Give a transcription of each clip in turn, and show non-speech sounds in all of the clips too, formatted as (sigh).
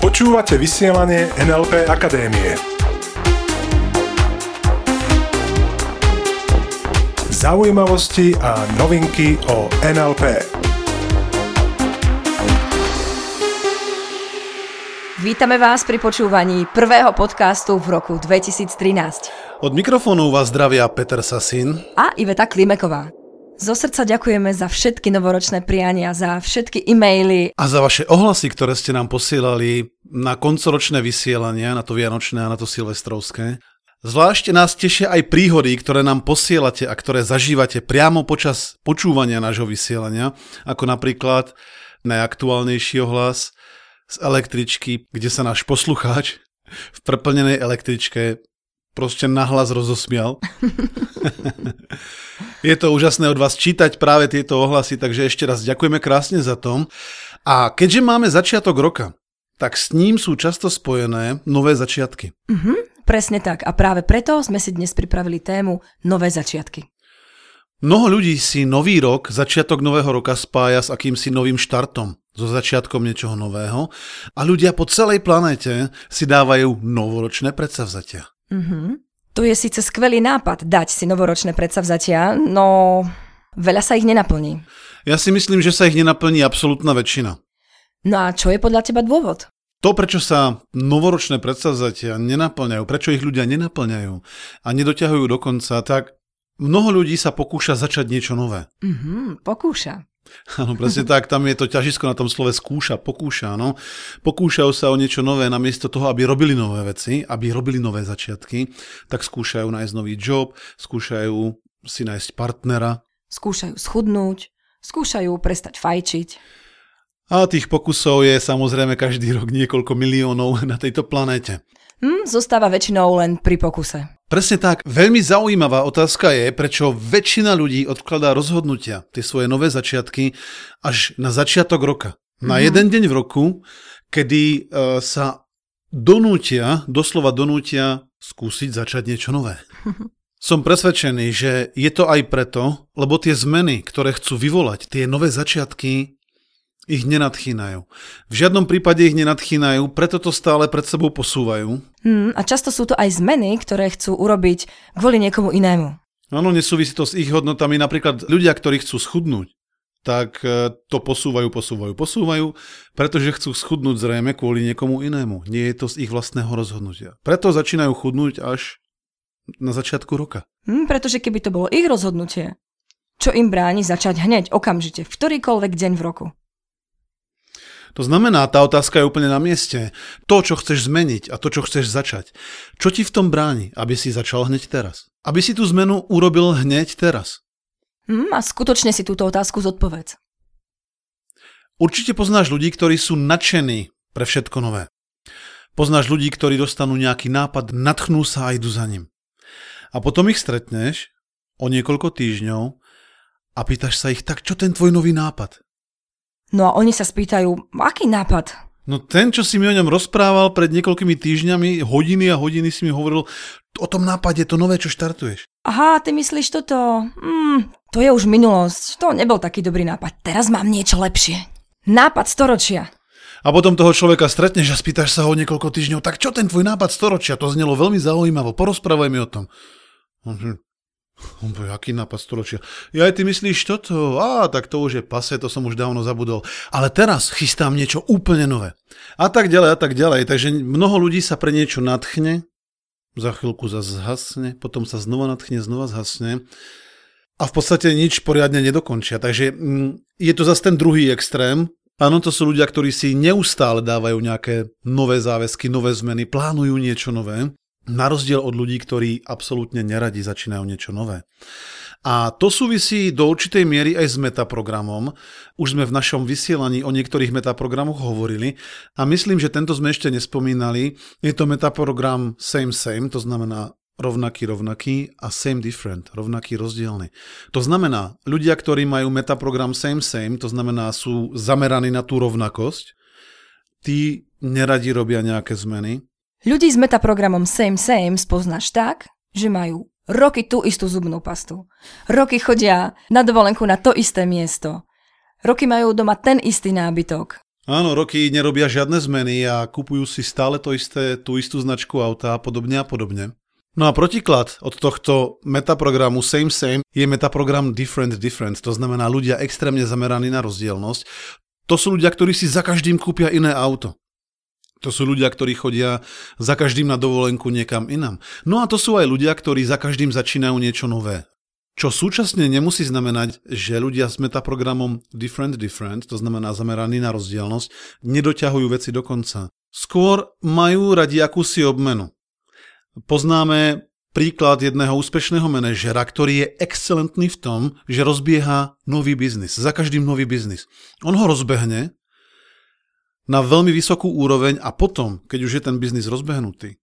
Počúvate vysielanie NLP Akadémie. Zaujímavosti a novinky o NLP. Vítame vás pri počúvaní prvého podcastu v roku 2013. Od mikrofónu vás zdravia Peter Sasin a Iveta Klimeková. Zo srdca ďakujeme za všetky novoročné priania, za všetky e-maily. A za vaše ohlasy, ktoré ste nám posielali na koncoročné vysielania, na to vianočné a na to silvestrovské. Zvlášť nás tešia aj príhody, ktoré nám posielate a ktoré zažívate priamo počas počúvania nášho vysielania, ako napríklad najaktuálnejší ohlas z električky, kde sa náš poslucháč v preplnenej električke proste nahlas rozosmial. (laughs) Je to úžasné od vás čítať práve tieto ohlasy, takže ešte raz ďakujeme krásne za to. A keďže máme začiatok roka, tak s ním sú často spojené nové začiatky. Mhm, presne tak. A práve preto sme si dnes pripravili tému Nové začiatky. Mnoho ľudí si nový rok, začiatok nového roka spája s akýmsi novým štartom, so začiatkom niečoho nového a ľudia po celej planéte si dávajú novoročné predsavzatia. Mm-hmm. To je síce skvelý nápad dať si novoročné predsavzatia, no veľa sa ich nenaplní. Ja si myslím, že sa ich nenaplní absolútna väčšina. No a čo je podľa teba dôvod? To, prečo sa novoročné predsavzatia nenaplňajú, prečo ich ľudia nenaplňajú a nedoťahujú do konca, tak mnoho ľudí sa pokúša začať niečo nové. Mm-hmm, pokúša. (laughs) Áno, presne tak, tam je to ťažisko na tom slove skúša, pokúša, no. Pokúšajú sa o niečo nové, namiesto toho, aby robili nové veci, aby robili nové začiatky, tak skúšajú nájsť nový job, skúšajú si nájsť partnera. Skúšajú schudnúť, skúšajú prestať fajčiť. A tých pokusov je samozrejme každý rok niekoľko miliónov na tejto planéte. Hm, zostáva väčšinou len pri pokuse. Presne tak. Veľmi zaujímavá otázka je, prečo väčšina ľudí odkladá rozhodnutia, tie svoje nové začiatky, až na začiatok roka. Na mm. jeden deň v roku, kedy uh, sa donútia, doslova donútia skúsiť začať niečo nové. (laughs) Som presvedčený, že je to aj preto, lebo tie zmeny, ktoré chcú vyvolať, tie nové začiatky, ich nenadchýnajú. V žiadnom prípade ich nenadchýnajú, preto to stále pred sebou posúvajú. Hmm, a často sú to aj zmeny, ktoré chcú urobiť kvôli niekomu inému. Áno, nesúvisí to s ich hodnotami. Napríklad ľudia, ktorí chcú schudnúť, tak e, to posúvajú, posúvajú, posúvajú, pretože chcú schudnúť zrejme kvôli niekomu inému. Nie je to z ich vlastného rozhodnutia. Preto začínajú chudnúť až na začiatku roka. Hmm, pretože keby to bolo ich rozhodnutie, čo im bráni začať hneď, okamžite, v ktorýkoľvek deň v roku? To znamená, tá otázka je úplne na mieste. To, čo chceš zmeniť a to, čo chceš začať. Čo ti v tom bráni, aby si začal hneď teraz? Aby si tú zmenu urobil hneď teraz? Hmm, a skutočne si túto otázku zodpovedz. Určite poznáš ľudí, ktorí sú nadšení pre všetko nové. Poznáš ľudí, ktorí dostanú nejaký nápad, natchnú sa a idú za ním. A potom ich stretneš o niekoľko týždňov a pýtaš sa ich, tak čo ten tvoj nový nápad? No a oni sa spýtajú, aký nápad? No ten, čo si mi o ňom rozprával pred niekoľkými týždňami, hodiny a hodiny si mi hovoril o tom nápade, to nové, čo štartuješ. Aha, ty myslíš toto? Mm, to je už minulosť. To nebol taký dobrý nápad. Teraz mám niečo lepšie. Nápad storočia. A potom toho človeka stretneš a spýtaš sa ho niekoľko týždňov, tak čo ten tvoj nápad storočia? To znelo veľmi zaujímavo, porozprávaj mi o tom. On povie, aký nápad storočia. Ja aj ty myslíš toto? Á, tak to už je pase, to som už dávno zabudol. Ale teraz chystám niečo úplne nové. A tak ďalej, a tak ďalej. Takže mnoho ľudí sa pre niečo nadchne, za chvíľku zase zhasne, potom sa znova nadchne, znova zhasne a v podstate nič poriadne nedokončia. Takže mm, je to zase ten druhý extrém. Áno, to sú ľudia, ktorí si neustále dávajú nejaké nové záväzky, nové zmeny, plánujú niečo nové na rozdiel od ľudí, ktorí absolútne neradi začínajú niečo nové. A to súvisí do určitej miery aj s metaprogramom. Už sme v našom vysielaní o niektorých metaprogramoch hovorili a myslím, že tento sme ešte nespomínali. Je to metaprogram same same, to znamená rovnaký rovnaký a same different, rovnaký rozdielny. To znamená, ľudia, ktorí majú metaprogram same same, to znamená sú zameraní na tú rovnakosť, tí neradi robia nejaké zmeny, Ľudí s metaprogramom Same Same spoznáš tak, že majú roky tú istú zubnú pastu. Roky chodia na dovolenku na to isté miesto. Roky majú doma ten istý nábytok. Áno, roky nerobia žiadne zmeny a kupujú si stále to isté, tú istú značku auta a podobne a podobne. No a protiklad od tohto metaprogramu Same Same je metaprogram Different Different, to znamená ľudia extrémne zameraní na rozdielnosť. To sú ľudia, ktorí si za každým kúpia iné auto. To sú ľudia, ktorí chodia za každým na dovolenku niekam inam. No a to sú aj ľudia, ktorí za každým začínajú niečo nové. Čo súčasne nemusí znamenať, že ľudia s metaprogramom Different Different, to znamená zameraný na rozdielnosť, nedoťahujú veci do konca. Skôr majú radi akúsi obmenu. Poznáme príklad jedného úspešného manažera, ktorý je excelentný v tom, že rozbieha nový biznis. Za každým nový biznis. On ho rozbehne na veľmi vysokú úroveň a potom, keď už je ten biznis rozbehnutý,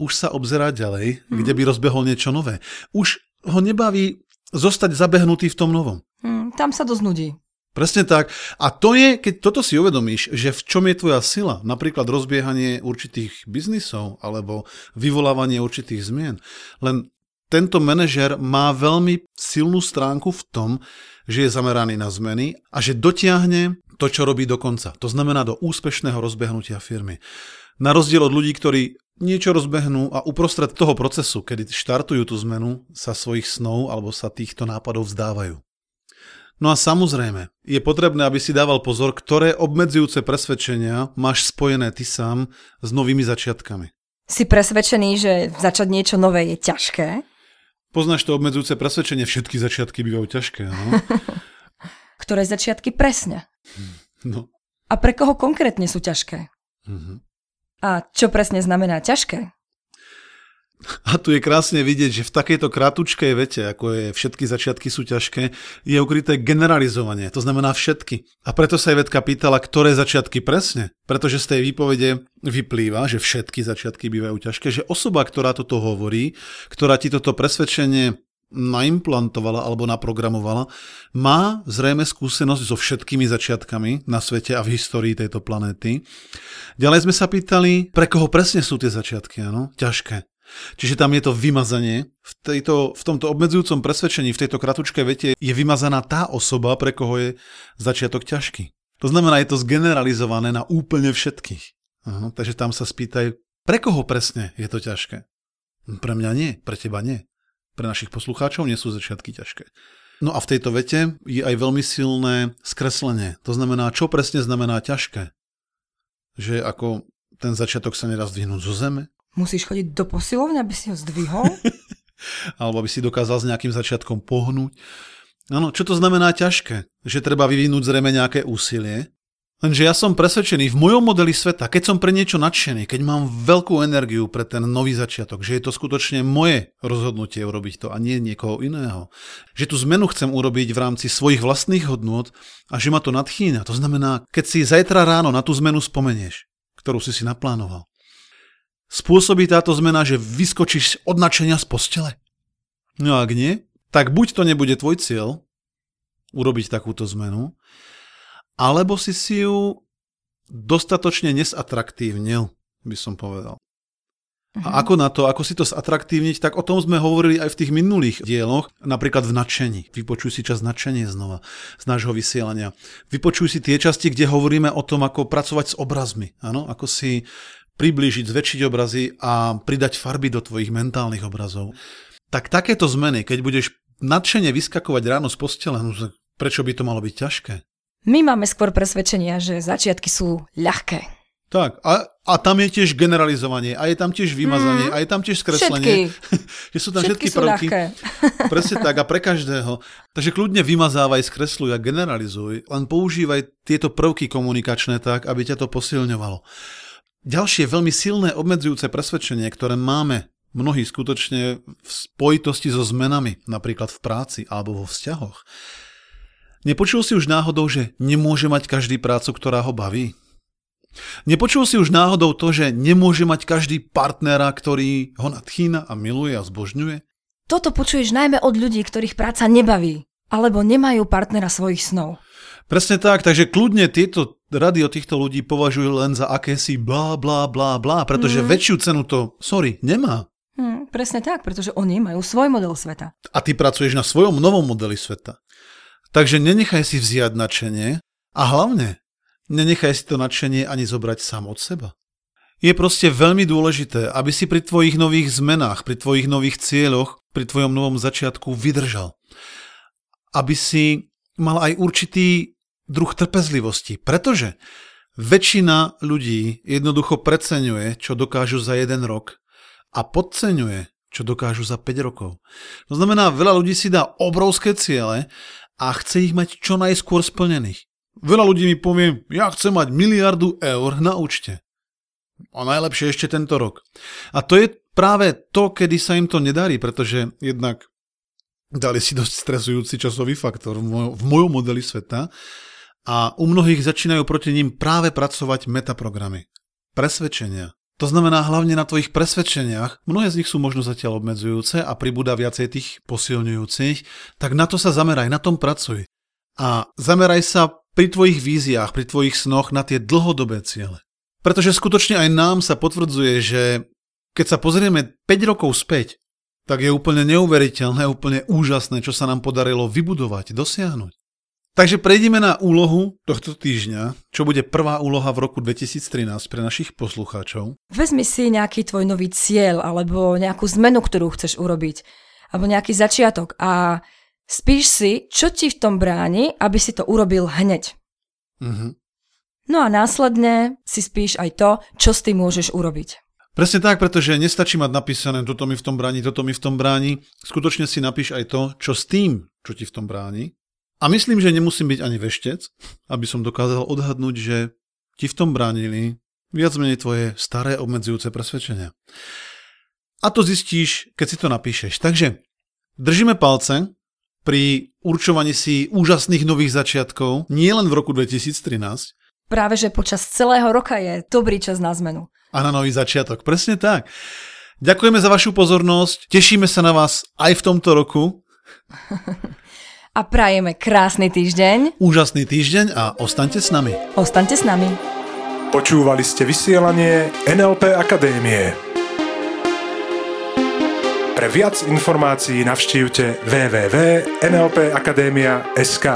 už sa obzerá ďalej, mm. kde by rozbehol niečo nové. Už ho nebaví zostať zabehnutý v tom novom. Mm, tam sa to znudí. Presne tak. A to je, keď toto si uvedomíš, že v čom je tvoja sila, napríklad rozbiehanie určitých biznisov alebo vyvolávanie určitých zmien. Len tento manažer má veľmi silnú stránku v tom, že je zameraný na zmeny a že dotiahne to, čo robí do konca. To znamená do úspešného rozbehnutia firmy. Na rozdiel od ľudí, ktorí niečo rozbehnú a uprostred toho procesu, kedy štartujú tú zmenu, sa svojich snov alebo sa týchto nápadov vzdávajú. No a samozrejme, je potrebné, aby si dával pozor, ktoré obmedzujúce presvedčenia máš spojené ty sám s novými začiatkami. Si presvedčený, že začať niečo nové je ťažké? Poznáš to obmedzujúce presvedčenie, všetky začiatky bývajú ťažké, no? (laughs) Ktoré začiatky presne? No. A pre koho konkrétne sú ťažké? Mm-hmm. A čo presne znamená ťažké? A tu je krásne vidieť, že v takejto kratučkej vete, ako je všetky začiatky sú ťažké, je ukryté generalizovanie, to znamená všetky. A preto sa aj vedka pýtala, ktoré začiatky presne. Pretože z tej výpovede vyplýva, že všetky začiatky bývajú ťažké, že osoba, ktorá toto hovorí, ktorá ti toto presvedčenie naimplantovala alebo naprogramovala, má zrejme skúsenosť so všetkými začiatkami na svete a v histórii tejto planéty. Ďalej sme sa pýtali, pre koho presne sú tie začiatky, áno? Ťažké. Čiže tam je to vymazanie. V, tejto, v tomto obmedzujúcom presvedčení, v tejto kratučkej vete je vymazaná tá osoba, pre koho je začiatok ťažký. To znamená, je to zgeneralizované na úplne všetkých. Aha, takže tam sa spýtaj, pre koho presne je to ťažké? Pre mňa nie, pre teba nie. Pre našich poslucháčov nie sú začiatky ťažké. No a v tejto vete je aj veľmi silné skreslenie. To znamená, čo presne znamená ťažké. Že ako ten začiatok sa nedá zdvihnúť zo zeme, Musíš chodiť do posilovne, aby si ho zdvihol? (laughs) Alebo aby si dokázal s nejakým začiatkom pohnúť. Áno, čo to znamená ťažké? Že treba vyvinúť zrejme nejaké úsilie. Lenže ja som presvedčený v mojom modeli sveta, keď som pre niečo nadšený, keď mám veľkú energiu pre ten nový začiatok, že je to skutočne moje rozhodnutie urobiť to a nie niekoho iného. Že tú zmenu chcem urobiť v rámci svojich vlastných hodnôt a že ma to nadchýňa. To znamená, keď si zajtra ráno na tú zmenu spomenieš, ktorú si si naplánoval, Spôsobí táto zmena, že vyskočíš od nadšenia z postele? No ak nie, tak buď to nebude tvoj cieľ urobiť takúto zmenu, alebo si si ju dostatočne nesatraktívnil, by som povedal. A mhm. ako na to, ako si to zatraktívniť, tak o tom sme hovorili aj v tých minulých dieloch, napríklad v nadšení. Vypočuj si čas nadšenie znova z nášho vysielania. Vypočuj si tie časti, kde hovoríme o tom, ako pracovať s obrazmi. Áno, ako si priblížiť, zväčšiť obrazy a pridať farby do tvojich mentálnych obrazov. Tak takéto zmeny, keď budeš nadšene vyskakovať ráno z postele, no, prečo by to malo byť ťažké? My máme skôr presvedčenia, že začiatky sú ľahké. Tak, a, a tam je tiež generalizovanie, a je tam tiež vymazanie, mm, a je tam tiež skreslenie. Všetky. (laughs) sú tam všetky, všetky prvky. Sú (laughs) Presne tak, a pre každého. Takže kľudne vymazávaj, skresluj a generalizuj, len používaj tieto prvky komunikačné tak, aby ťa to posilňovalo. Ďalšie veľmi silné obmedzujúce presvedčenie, ktoré máme mnohí skutočne v spojitosti so zmenami, napríklad v práci alebo vo vzťahoch. Nepočul si už náhodou, že nemôže mať každý prácu, ktorá ho baví? Nepočul si už náhodou to, že nemôže mať každý partnera, ktorý ho nadchýna a miluje a zbožňuje? Toto počuješ najmä od ľudí, ktorých práca nebaví, alebo nemajú partnera svojich snov. Presne tak, takže kľudne tieto rady od týchto ľudí považujú len za akési blá, blá, blá, blá, pretože mm. väčšiu cenu to, sorry, nemá. Mm, presne tak, pretože oni majú svoj model sveta. A ty pracuješ na svojom novom modeli sveta. Takže nenechaj si vziať nadšenie a hlavne nenechaj si to nadšenie ani zobrať sám od seba. Je proste veľmi dôležité, aby si pri tvojich nových zmenách, pri tvojich nových cieľoch, pri tvojom novom začiatku vydržal. Aby si mal aj určitý druh trpezlivosti, pretože väčšina ľudí jednoducho preceňuje, čo dokážu za jeden rok a podceňuje, čo dokážu za 5 rokov. To znamená, veľa ľudí si dá obrovské ciele a chce ich mať čo najskôr splnených. Veľa ľudí mi povie, ja chcem mať miliardu eur na účte. A najlepšie ešte tento rok. A to je práve to, kedy sa im to nedarí, pretože jednak dali si dosť stresujúci časový faktor v, moj- mojom modeli sveta a u mnohých začínajú proti ním práve pracovať metaprogramy. Presvedčenia. To znamená hlavne na tvojich presvedčeniach, mnohé z nich sú možno zatiaľ obmedzujúce a pribúda viacej tých posilňujúcich, tak na to sa zameraj, na tom pracuj. A zameraj sa pri tvojich víziách, pri tvojich snoch na tie dlhodobé ciele. Pretože skutočne aj nám sa potvrdzuje, že keď sa pozrieme 5 rokov späť, tak je úplne neuveriteľné, úplne úžasné, čo sa nám podarilo vybudovať, dosiahnuť. Takže prejdeme na úlohu tohto týždňa, čo bude prvá úloha v roku 2013 pre našich poslucháčov. Vezmi si nejaký tvoj nový cieľ alebo nejakú zmenu, ktorú chceš urobiť. Alebo nejaký začiatok a spíš si, čo ti v tom bráni, aby si to urobil hneď. Mhm. No a následne si spíš aj to, čo s tým môžeš urobiť. Presne tak, pretože nestačí mať napísané, toto mi v tom bráni, toto mi v tom bráni. Skutočne si napíš aj to, čo s tým, čo ti v tom bráni. A myslím, že nemusím byť ani veštec, aby som dokázal odhadnúť, že ti v tom bránili viac menej tvoje staré obmedzujúce presvedčenia. A to zistíš, keď si to napíšeš. Takže držíme palce pri určovaní si úžasných nových začiatkov, nie len v roku 2013, Práve, že počas celého roka je dobrý čas na zmenu. a na nový začiatok. Presne tak. Ďakujeme za vašu pozornosť, tešíme sa na vás aj v tomto roku. (laughs) A prajeme krásny týždeň. Úžasný týždeň a ostaňte s nami. Ostaňte s nami. Počúvali ste vysielanie NLP Akadémie. Pre viac informácií navštívte www.nlpakademia.sk